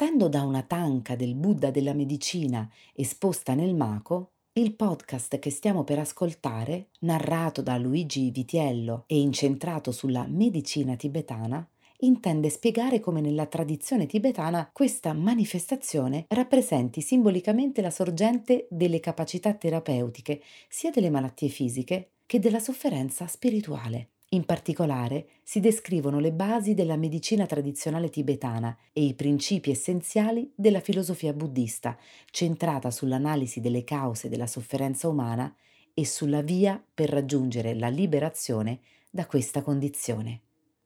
Partendo da una tanca del Buddha della medicina esposta nel Mako, il podcast che stiamo per ascoltare, narrato da Luigi Vitiello e incentrato sulla medicina tibetana, intende spiegare come nella tradizione tibetana questa manifestazione rappresenti simbolicamente la sorgente delle capacità terapeutiche sia delle malattie fisiche che della sofferenza spirituale. In particolare si descrivono le basi della medicina tradizionale tibetana e i principi essenziali della filosofia buddista, centrata sull'analisi delle cause della sofferenza umana e sulla via per raggiungere la liberazione da questa condizione.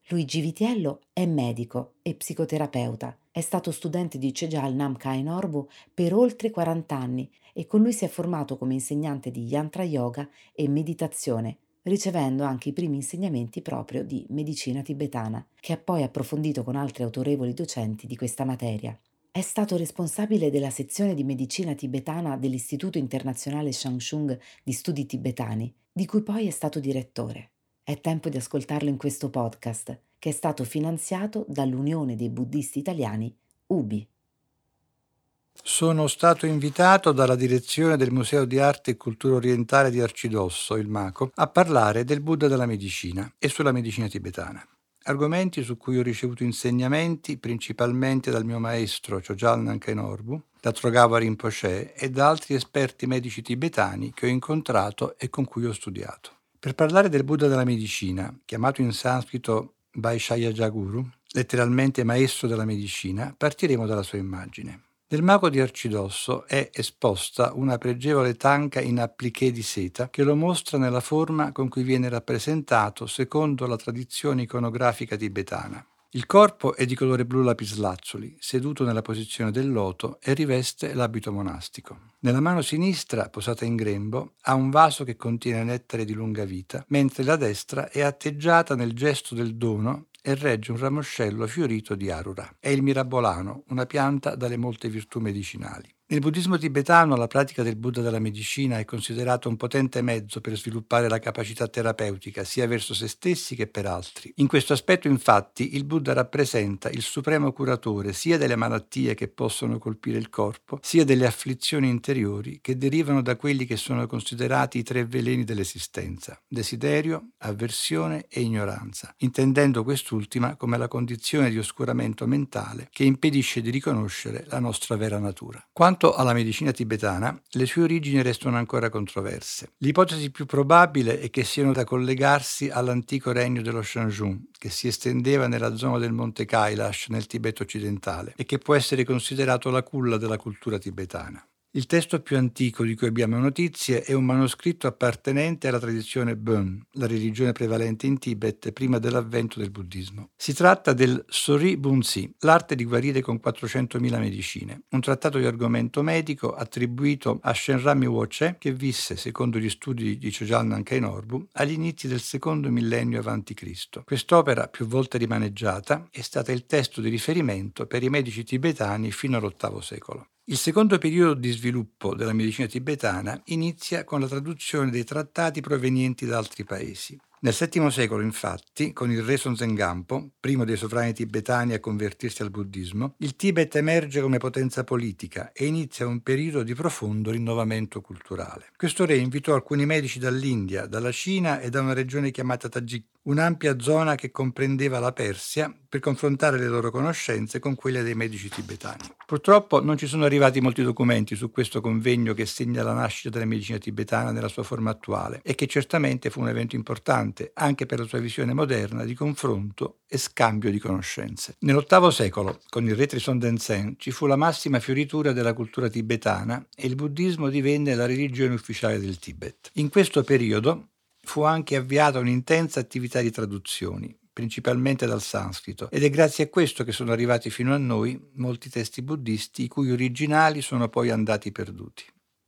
Luigi Vitiello è medico e psicoterapeuta. È stato studente di Chejal Namkhai Norbu per oltre 40 anni e con lui si è formato come insegnante di yantra yoga e meditazione ricevendo anche i primi insegnamenti proprio di medicina tibetana, che ha poi approfondito con altri autorevoli docenti di questa materia. È stato responsabile della sezione di medicina tibetana dell'Istituto internazionale Shangshung di studi tibetani, di cui poi è stato direttore. È tempo di ascoltarlo in questo podcast, che è stato finanziato dall'Unione dei Buddisti Italiani, UBI. Sono stato invitato dalla direzione del Museo di Arte e Cultura Orientale di Arcidosso, il MACO, a parlare del Buddha della medicina e sulla medicina tibetana. Argomenti su cui ho ricevuto insegnamenti principalmente dal mio maestro Chojal Nankai Norbu, da Trogawa Rinpoche e da altri esperti medici tibetani che ho incontrato e con cui ho studiato. Per parlare del Buddha della medicina, chiamato in sanscrito Vaishaya Jaguru, letteralmente maestro della medicina, partiremo dalla sua immagine. Nel mago di Arcidosso è esposta una pregevole tanca in appliché di seta che lo mostra nella forma con cui viene rappresentato secondo la tradizione iconografica tibetana. Il corpo è di colore blu lapislazzuli, seduto nella posizione del loto e riveste l'abito monastico. Nella mano sinistra, posata in grembo, ha un vaso che contiene nettare di lunga vita, mentre la destra è atteggiata nel gesto del dono e regge un ramoscello fiorito di arura. È il mirabolano, una pianta dalle molte virtù medicinali. Nel buddismo tibetano la pratica del Buddha della medicina è considerata un potente mezzo per sviluppare la capacità terapeutica sia verso se stessi che per altri. In questo aspetto infatti il Buddha rappresenta il supremo curatore sia delle malattie che possono colpire il corpo, sia delle afflizioni interiori che derivano da quelli che sono considerati i tre veleni dell'esistenza, desiderio, avversione e ignoranza, intendendo quest'ultima come la condizione di oscuramento mentale che impedisce di riconoscere la nostra vera natura. Quanto alla medicina tibetana, le sue origini restano ancora controverse. L'ipotesi più probabile è che siano da collegarsi all'antico regno dello Shanjung, che si estendeva nella zona del monte Kailash nel Tibet occidentale e che può essere considerato la culla della cultura tibetana. Il testo più antico di cui abbiamo notizie è un manoscritto appartenente alla tradizione Bön, la religione prevalente in Tibet prima dell'avvento del buddismo. Si tratta del Sori Bunzi, l'arte di guarire con 400.000 medicine, un trattato di argomento medico attribuito a Shenrami Woche che visse, secondo gli studi di Chojal Nankai Norbu, agli inizi del secondo millennio a.C. Quest'opera, più volte rimaneggiata, è stata il testo di riferimento per i medici tibetani fino all'VIII secolo. Il secondo periodo di sviluppo della medicina tibetana inizia con la traduzione dei trattati provenienti da altri paesi. Nel VII secolo, infatti, con il re Sonzengampo, primo dei sovrani tibetani a convertirsi al buddismo, il Tibet emerge come potenza politica e inizia un periodo di profondo rinnovamento culturale. Questo re invitò alcuni medici dall'India, dalla Cina e da una regione chiamata Tajik un'ampia zona che comprendeva la Persia per confrontare le loro conoscenze con quelle dei medici tibetani. Purtroppo non ci sono arrivati molti documenti su questo convegno che segna la nascita della medicina tibetana nella sua forma attuale e che certamente fu un evento importante anche per la sua visione moderna di confronto e scambio di conoscenze. Nell'VIII secolo, con il re Trisondensen, ci fu la massima fioritura della cultura tibetana e il buddismo divenne la religione ufficiale del Tibet. In questo periodo fu anche avviata un'intensa attività di traduzioni, principalmente dal sanscrito, ed è grazie a questo che sono arrivati fino a noi molti testi buddisti i cui originali sono poi andati perduti.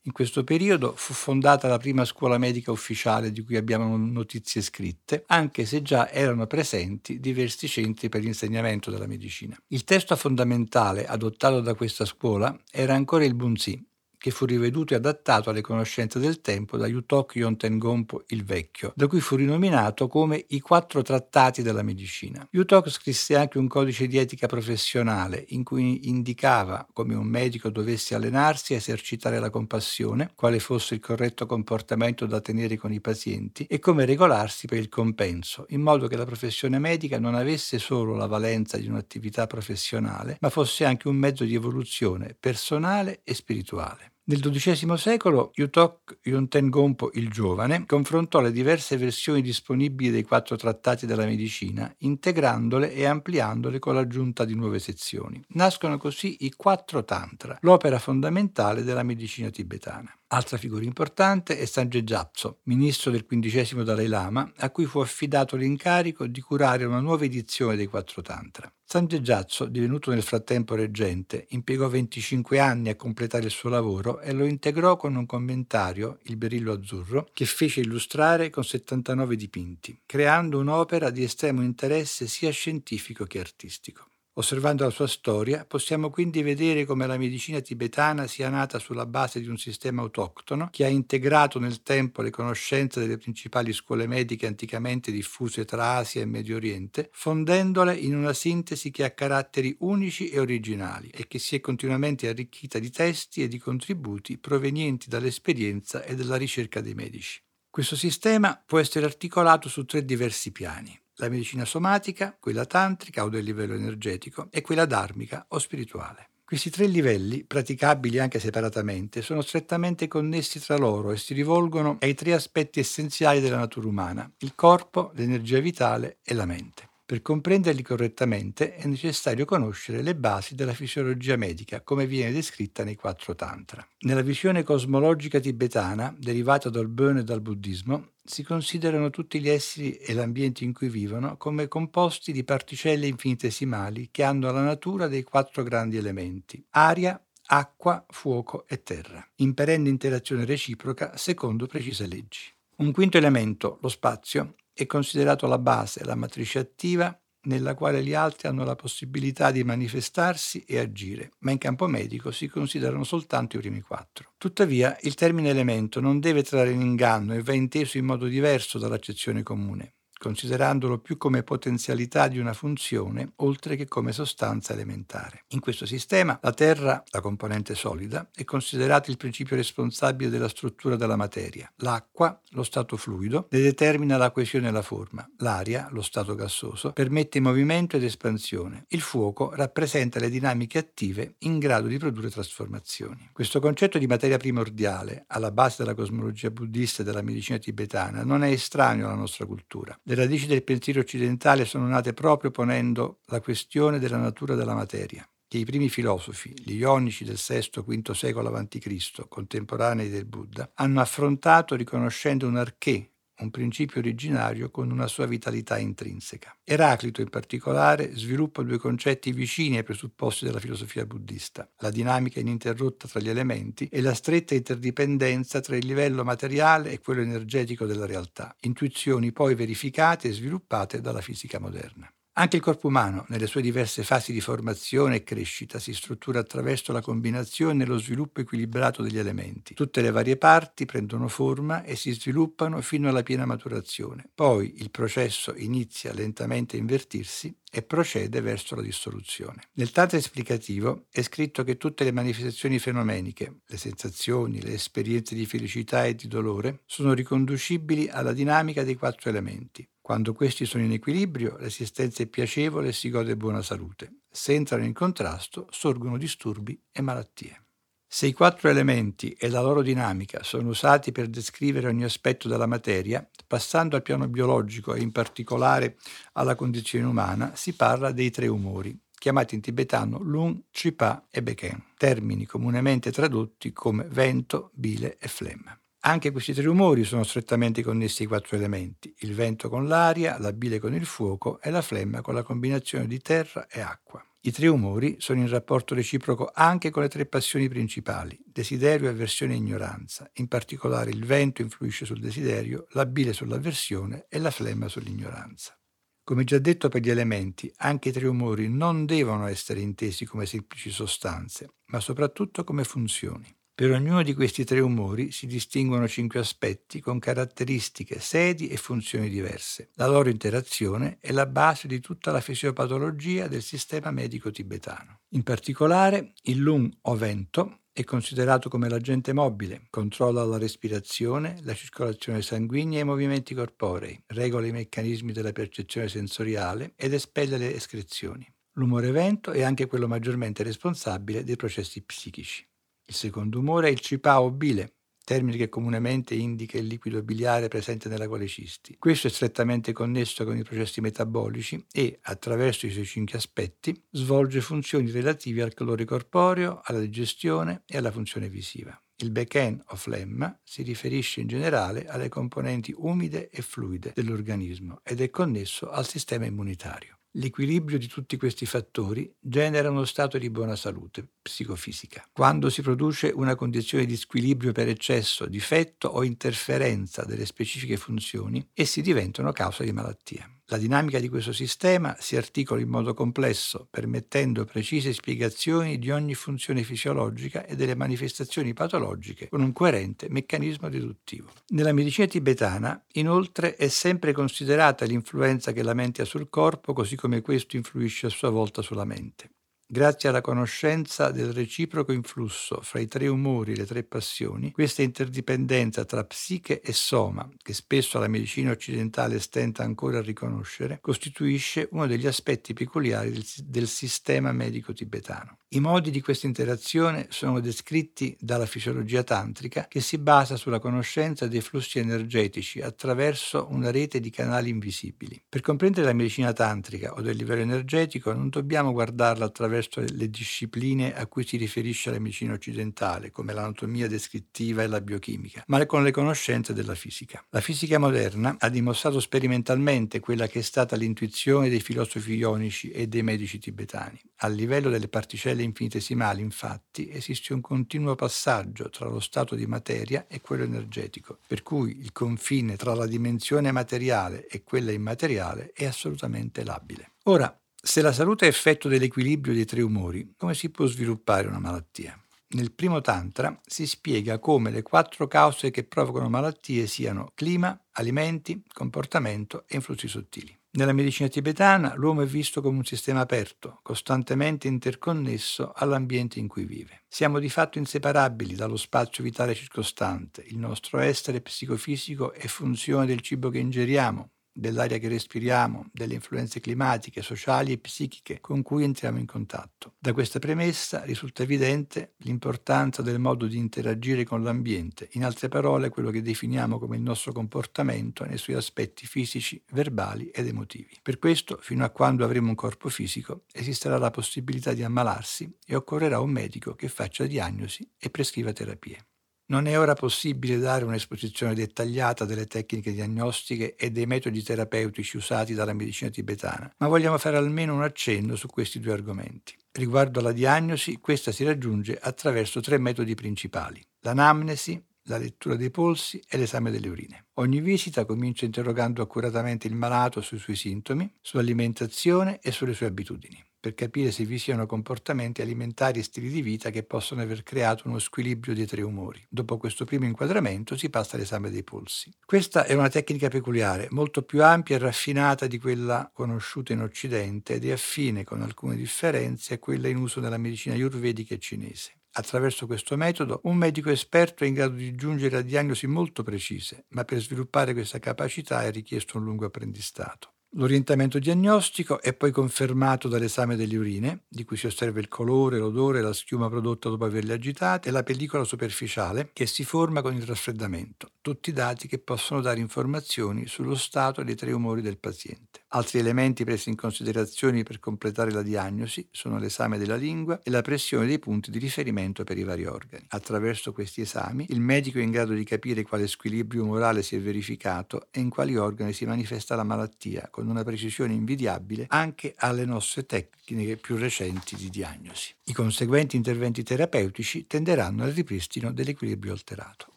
In questo periodo fu fondata la prima scuola medica ufficiale di cui abbiamo notizie scritte, anche se già erano presenti diversi centri per l'insegnamento della medicina. Il testo fondamentale adottato da questa scuola era ancora il Bunzi, che fu riveduto e adattato alle conoscenze del tempo da Yutok Yontengompo il Vecchio, da cui fu rinominato come i quattro trattati della medicina. Yutok scrisse anche un codice di etica professionale in cui indicava come un medico dovesse allenarsi a esercitare la compassione, quale fosse il corretto comportamento da tenere con i pazienti e come regolarsi per il compenso, in modo che la professione medica non avesse solo la valenza di un'attività professionale, ma fosse anche un mezzo di evoluzione personale e spirituale. Nel XII secolo Yutok Yuntengompo il Giovane confrontò le diverse versioni disponibili dei quattro trattati della medicina, integrandole e ampliandole con l'aggiunta di nuove sezioni. Nascono così i quattro tantra, l'opera fondamentale della medicina tibetana. Altra figura importante è Sanjay Japso, ministro del quindicesimo Dalai Lama, a cui fu affidato l'incarico di curare una nuova edizione dei Quattro Tantra. Sanjay Japso, divenuto nel frattempo reggente, impiegò 25 anni a completare il suo lavoro e lo integrò con un commentario, il Berillo Azzurro, che fece illustrare con 79 dipinti, creando un'opera di estremo interesse sia scientifico che artistico. Osservando la sua storia, possiamo quindi vedere come la medicina tibetana sia nata sulla base di un sistema autoctono che ha integrato nel tempo le conoscenze delle principali scuole mediche anticamente diffuse tra Asia e Medio Oriente, fondendole in una sintesi che ha caratteri unici e originali e che si è continuamente arricchita di testi e di contributi provenienti dall'esperienza e dalla ricerca dei medici. Questo sistema può essere articolato su tre diversi piani la medicina somatica, quella tantrica o del livello energetico e quella dharmica o spirituale. Questi tre livelli, praticabili anche separatamente, sono strettamente connessi tra loro e si rivolgono ai tre aspetti essenziali della natura umana, il corpo, l'energia vitale e la mente. Per comprenderli correttamente è necessario conoscere le basi della fisiologia medica, come viene descritta nei quattro tantra. Nella visione cosmologica tibetana, derivata dal Bön e dal buddismo, si considerano tutti gli esseri e l'ambiente in cui vivono come composti di particelle infinitesimali che hanno la natura dei quattro grandi elementi, aria, acqua, fuoco e terra, in perenne interazione reciproca secondo precise leggi. Un quinto elemento, lo spazio, è considerato la base, la matrice attiva nella quale gli altri hanno la possibilità di manifestarsi e agire, ma in campo medico si considerano soltanto i primi quattro. Tuttavia, il termine elemento non deve trarre in inganno e va inteso in modo diverso dall'accezione comune considerandolo più come potenzialità di una funzione oltre che come sostanza elementare. In questo sistema la Terra, la componente solida, è considerata il principio responsabile della struttura della materia. L'acqua, lo stato fluido, ne determina la coesione e la forma. L'aria, lo stato gassoso, permette movimento ed espansione. Il fuoco rappresenta le dinamiche attive in grado di produrre trasformazioni. Questo concetto di materia primordiale, alla base della cosmologia buddista e della medicina tibetana, non è estraneo alla nostra cultura. Le radici del pensiero occidentale sono nate proprio ponendo la questione della natura della materia, che i primi filosofi, gli ionici del VI-V secolo a.C., contemporanei del Buddha, hanno affrontato riconoscendo un arché, un principio originario con una sua vitalità intrinseca. Eraclito in particolare sviluppa due concetti vicini ai presupposti della filosofia buddista, la dinamica ininterrotta tra gli elementi e la stretta interdipendenza tra il livello materiale e quello energetico della realtà, intuizioni poi verificate e sviluppate dalla fisica moderna. Anche il corpo umano, nelle sue diverse fasi di formazione e crescita, si struttura attraverso la combinazione e lo sviluppo equilibrato degli elementi. Tutte le varie parti prendono forma e si sviluppano fino alla piena maturazione. Poi il processo inizia lentamente a invertirsi e procede verso la dissoluzione. Nel Tantra esplicativo è scritto che tutte le manifestazioni fenomeniche, le sensazioni, le esperienze di felicità e di dolore, sono riconducibili alla dinamica dei quattro elementi. Quando questi sono in equilibrio, l'esistenza è piacevole e si gode buona salute. Se entrano in contrasto, sorgono disturbi e malattie. Se i quattro elementi e la loro dinamica sono usati per descrivere ogni aspetto della materia, passando al piano biologico e in particolare alla condizione umana, si parla dei tre umori, chiamati in tibetano Lung, Chipa e Beken, termini comunemente tradotti come vento, bile e flemma. Anche questi tre umori sono strettamente connessi ai quattro elementi, il vento con l'aria, la bile con il fuoco e la flemma con la combinazione di terra e acqua. I tre umori sono in rapporto reciproco anche con le tre passioni principali, desiderio, avversione e ignoranza. In particolare il vento influisce sul desiderio, la bile sull'avversione e la flemma sull'ignoranza. Come già detto per gli elementi, anche i tre umori non devono essere intesi come semplici sostanze, ma soprattutto come funzioni. Per ognuno di questi tre umori si distinguono cinque aspetti con caratteristiche, sedi e funzioni diverse. La loro interazione è la base di tutta la fisiopatologia del sistema medico tibetano. In particolare, il lung o vento è considerato come l'agente mobile, controlla la respirazione, la circolazione sanguigna e i movimenti corporei, regola i meccanismi della percezione sensoriale ed espelle le escrezioni. L'umore vento è anche quello maggiormente responsabile dei processi psichici. Il secondo umore è il cipao bile, termine che comunemente indica il liquido biliare presente nella colecisti. Questo è strettamente connesso con i processi metabolici e, attraverso i suoi cinque aspetti, svolge funzioni relative al calore corporeo, alla digestione e alla funzione visiva. Il back-end o flemma si riferisce in generale alle componenti umide e fluide dell'organismo ed è connesso al sistema immunitario. L'equilibrio di tutti questi fattori genera uno stato di buona salute psicofisica. Quando si produce una condizione di squilibrio per eccesso, difetto o interferenza delle specifiche funzioni, essi diventano causa di malattia. La dinamica di questo sistema si articola in modo complesso, permettendo precise spiegazioni di ogni funzione fisiologica e delle manifestazioni patologiche con un coerente meccanismo deduttivo. Nella medicina tibetana, inoltre, è sempre considerata l'influenza che la mente ha sul corpo, così come questo influisce a sua volta sulla mente. Grazie alla conoscenza del reciproco influsso fra i tre umori e le tre passioni, questa interdipendenza tra psiche e soma, che spesso la medicina occidentale stenta ancora a riconoscere, costituisce uno degli aspetti peculiari del, del sistema medico tibetano. I modi di questa interazione sono descritti dalla fisiologia tantrica che si basa sulla conoscenza dei flussi energetici attraverso una rete di canali invisibili. Per comprendere la medicina tantrica o del livello energetico non dobbiamo guardarla attraverso attraverso le discipline a cui si riferisce la medicina occidentale, come l'anatomia descrittiva e la biochimica, ma con le conoscenze della fisica. La fisica moderna ha dimostrato sperimentalmente quella che è stata l'intuizione dei filosofi ionici e dei medici tibetani. A livello delle particelle infinitesimali, infatti, esiste un continuo passaggio tra lo stato di materia e quello energetico, per cui il confine tra la dimensione materiale e quella immateriale è assolutamente labile. Ora, se la salute è effetto dell'equilibrio dei tre umori, come si può sviluppare una malattia? Nel primo Tantra si spiega come le quattro cause che provocano malattie siano clima, alimenti, comportamento e influssi sottili. Nella medicina tibetana l'uomo è visto come un sistema aperto, costantemente interconnesso all'ambiente in cui vive. Siamo di fatto inseparabili dallo spazio vitale circostante, il nostro essere psicofisico è funzione del cibo che ingeriamo, dell'aria che respiriamo, delle influenze climatiche, sociali e psichiche con cui entriamo in contatto. Da questa premessa risulta evidente l'importanza del modo di interagire con l'ambiente, in altre parole quello che definiamo come il nostro comportamento nei suoi aspetti fisici, verbali ed emotivi. Per questo, fino a quando avremo un corpo fisico, esisterà la possibilità di ammalarsi e occorrerà un medico che faccia diagnosi e prescriva terapie. Non è ora possibile dare un'esposizione dettagliata delle tecniche diagnostiche e dei metodi terapeutici usati dalla medicina tibetana, ma vogliamo fare almeno un accenno su questi due argomenti. Riguardo alla diagnosi, questa si raggiunge attraverso tre metodi principali: l'anamnesi, la lettura dei polsi e l'esame delle urine. Ogni visita comincia interrogando accuratamente il malato sui suoi sintomi, sull'alimentazione e sulle sue abitudini per capire se vi siano comportamenti alimentari e stili di vita che possono aver creato uno squilibrio dei tre umori. Dopo questo primo inquadramento si passa all'esame dei polsi. Questa è una tecnica peculiare, molto più ampia e raffinata di quella conosciuta in Occidente ed è affine con alcune differenze a quella in uso nella medicina ayurvedica e cinese. Attraverso questo metodo un medico esperto è in grado di giungere a diagnosi molto precise, ma per sviluppare questa capacità è richiesto un lungo apprendistato. L'orientamento diagnostico è poi confermato dall'esame delle urine, di cui si osserva il colore, l'odore, la schiuma prodotta dopo averle agitate e la pellicola superficiale che si forma con il raffreddamento, tutti dati che possono dare informazioni sullo stato dei tre umori del paziente. Altri elementi presi in considerazione per completare la diagnosi sono l'esame della lingua e la pressione dei punti di riferimento per i vari organi. Attraverso questi esami il medico è in grado di capire quale squilibrio umorale si è verificato e in quali organi si manifesta la malattia con una precisione invidiabile anche alle nostre tecniche più recenti di diagnosi. I conseguenti interventi terapeutici tenderanno al ripristino dell'equilibrio alterato.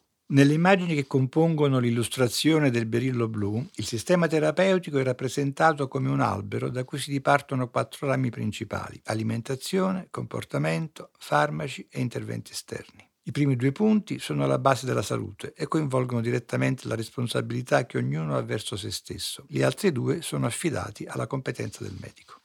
Nelle immagini che compongono l'illustrazione del berillo blu, il sistema terapeutico è rappresentato come un albero da cui si dipartono quattro rami principali, alimentazione, comportamento, farmaci e interventi esterni. I primi due punti sono alla base della salute e coinvolgono direttamente la responsabilità che ognuno ha verso se stesso. Gli altri due sono affidati alla competenza del medico.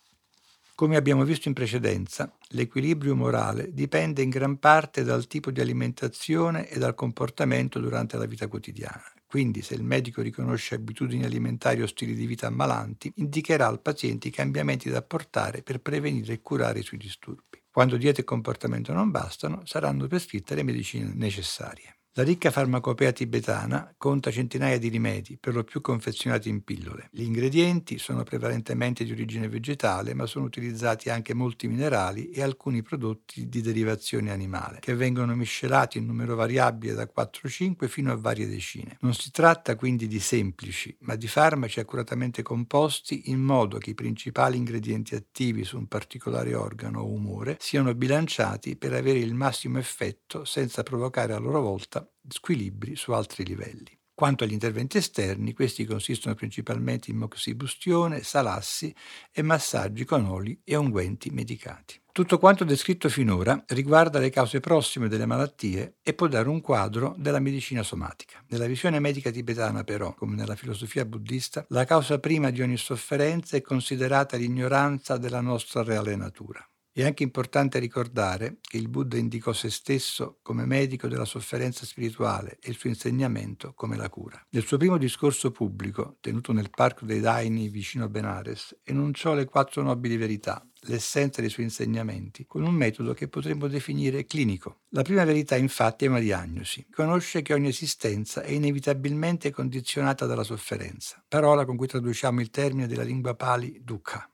Come abbiamo visto in precedenza, l'equilibrio morale dipende in gran parte dal tipo di alimentazione e dal comportamento durante la vita quotidiana. Quindi, se il medico riconosce abitudini alimentari o stili di vita ammalanti, indicherà al paziente i cambiamenti da apportare per prevenire e curare i suoi disturbi. Quando dieta e comportamento non bastano, saranno prescritte le medicine necessarie. La ricca farmacopea tibetana conta centinaia di rimedi, per lo più confezionati in pillole. Gli ingredienti sono prevalentemente di origine vegetale, ma sono utilizzati anche molti minerali e alcuni prodotti di derivazione animale, che vengono miscelati in numero variabile da 4-5 fino a varie decine. Non si tratta quindi di semplici, ma di farmaci accuratamente composti in modo che i principali ingredienti attivi su un particolare organo o umore siano bilanciati per avere il massimo effetto senza provocare a loro volta squilibri su altri livelli. Quanto agli interventi esterni, questi consistono principalmente in moxibustione, salassi e massaggi con oli e unguenti medicati. Tutto quanto descritto finora riguarda le cause prossime delle malattie e può dare un quadro della medicina somatica. Nella visione medica tibetana, però, come nella filosofia buddista, la causa prima di ogni sofferenza è considerata l'ignoranza della nostra reale natura. È anche importante ricordare che il Buddha indicò se stesso come medico della sofferenza spirituale e il suo insegnamento come la cura. Nel suo primo discorso pubblico, tenuto nel Parco dei Daini vicino a Benares, enunciò le quattro nobili verità, l'essenza dei suoi insegnamenti, con un metodo che potremmo definire clinico. La prima verità infatti è una diagnosi. Conosce che ogni esistenza è inevitabilmente condizionata dalla sofferenza, parola con cui traduciamo il termine della lingua pali dukkha.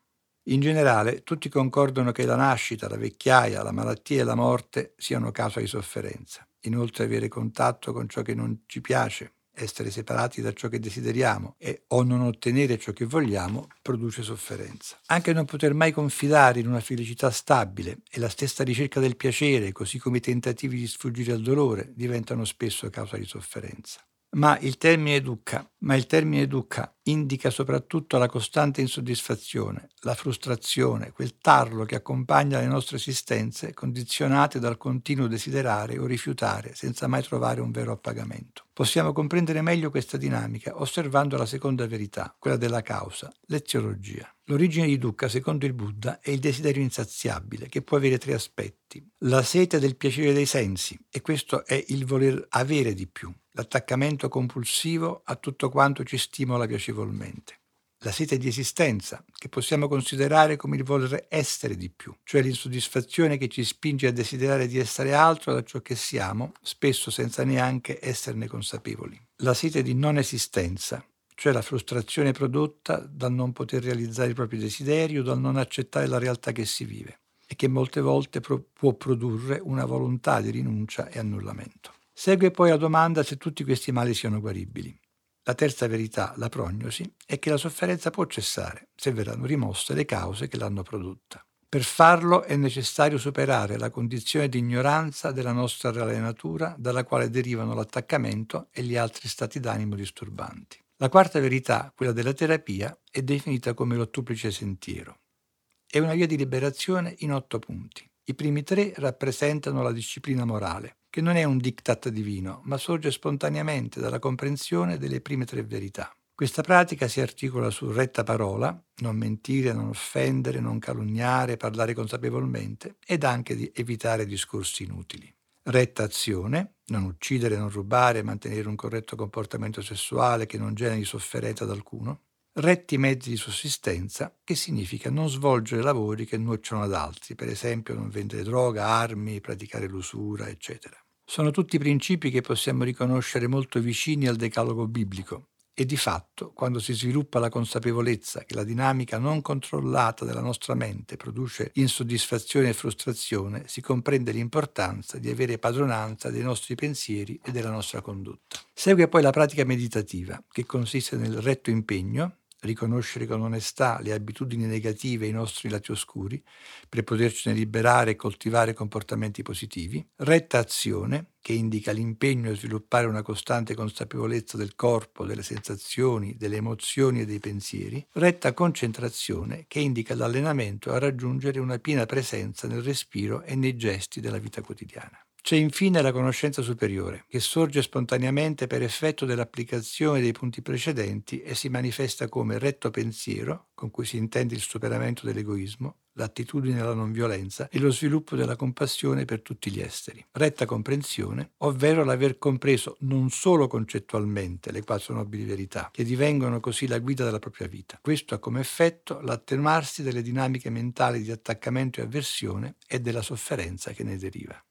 In generale, tutti concordano che la nascita, la vecchiaia, la malattia e la morte siano causa di sofferenza. Inoltre avere contatto con ciò che non ci piace, essere separati da ciò che desideriamo e o non ottenere ciò che vogliamo produce sofferenza. Anche non poter mai confidare in una felicità stabile e la stessa ricerca del piacere, così come i tentativi di sfuggire al dolore, diventano spesso causa di sofferenza. Ma il termine dukkha, ma il termine dukkha indica soprattutto la costante insoddisfazione, la frustrazione, quel tarlo che accompagna le nostre esistenze condizionate dal continuo desiderare o rifiutare senza mai trovare un vero appagamento. Possiamo comprendere meglio questa dinamica osservando la seconda verità, quella della causa, l'eziologia. L'origine di dukkha, secondo il Buddha, è il desiderio insaziabile, che può avere tre aspetti. La sete del piacere dei sensi, e questo è il voler avere di più l'attaccamento compulsivo a tutto quanto ci stimola piacevolmente. La sete di esistenza, che possiamo considerare come il voler essere di più, cioè l'insoddisfazione che ci spinge a desiderare di essere altro da ciò che siamo, spesso senza neanche esserne consapevoli. La sete di non esistenza, cioè la frustrazione prodotta dal non poter realizzare i propri desideri o dal non accettare la realtà che si vive e che molte volte pro- può produrre una volontà di rinuncia e annullamento. Segue poi la domanda se tutti questi mali siano guaribili. La terza verità, la prognosi, è che la sofferenza può cessare se verranno rimosse le cause che l'hanno prodotta. Per farlo è necessario superare la condizione di ignoranza della nostra reale natura dalla quale derivano l'attaccamento e gli altri stati d'animo disturbanti. La quarta verità, quella della terapia, è definita come l'ottuplice sentiero. È una via di liberazione in otto punti. I primi tre rappresentano la disciplina morale, che non è un diktat divino, ma sorge spontaneamente dalla comprensione delle prime tre verità. Questa pratica si articola su retta parola, non mentire, non offendere, non calunniare, parlare consapevolmente ed anche di evitare discorsi inutili. Retta azione, non uccidere, non rubare, mantenere un corretto comportamento sessuale che non generi sofferenza ad alcuno. Retti mezzi di sussistenza, che significa non svolgere lavori che nuocciono ad altri, per esempio non vendere droga, armi, praticare l'usura, eccetera. Sono tutti principi che possiamo riconoscere molto vicini al decalogo biblico e di fatto, quando si sviluppa la consapevolezza che la dinamica non controllata della nostra mente produce insoddisfazione e frustrazione, si comprende l'importanza di avere padronanza dei nostri pensieri e della nostra condotta. Segue poi la pratica meditativa, che consiste nel retto impegno, riconoscere con onestà le abitudini negative e i nostri lati oscuri per potercene liberare e coltivare comportamenti positivi, retta azione, che indica l'impegno a sviluppare una costante consapevolezza del corpo, delle sensazioni, delle emozioni e dei pensieri, retta concentrazione, che indica l'allenamento a raggiungere una piena presenza nel respiro e nei gesti della vita quotidiana. C'è infine la conoscenza superiore, che sorge spontaneamente per effetto dell'applicazione dei punti precedenti e si manifesta come retto pensiero, con cui si intende il superamento dell'egoismo, l'attitudine alla non violenza e lo sviluppo della compassione per tutti gli esteri. Retta comprensione, ovvero l'aver compreso non solo concettualmente le quattro nobili verità, che divengono così la guida della propria vita. Questo ha come effetto l'attenuarsi delle dinamiche mentali di attaccamento e avversione e della sofferenza che ne deriva.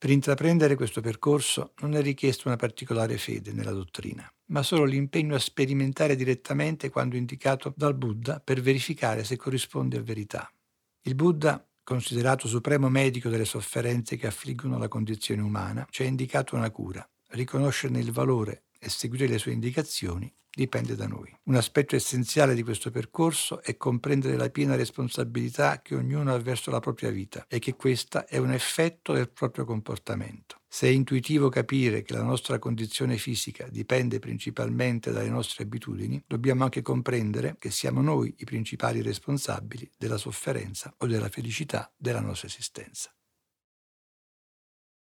Per intraprendere questo percorso non è richiesta una particolare fede nella dottrina, ma solo l'impegno a sperimentare direttamente quanto indicato dal Buddha per verificare se corrisponde a verità. Il Buddha, considerato supremo medico delle sofferenze che affliggono la condizione umana, ci ha indicato una cura, riconoscerne il valore e seguire le sue indicazioni dipende da noi. Un aspetto essenziale di questo percorso è comprendere la piena responsabilità che ognuno ha verso la propria vita e che questa è un effetto del proprio comportamento. Se è intuitivo capire che la nostra condizione fisica dipende principalmente dalle nostre abitudini, dobbiamo anche comprendere che siamo noi i principali responsabili della sofferenza o della felicità della nostra esistenza.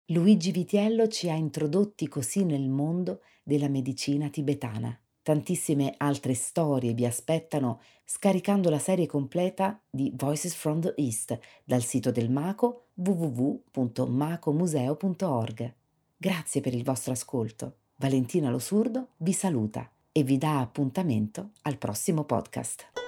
Luigi Vitiello ci ha introdotti così nel mondo della medicina tibetana. Tantissime altre storie vi aspettano scaricando la serie completa di Voices from the East dal sito del Maco www.macomuseo.org. Grazie per il vostro ascolto. Valentina Lo Surdo vi saluta e vi dà appuntamento al prossimo podcast.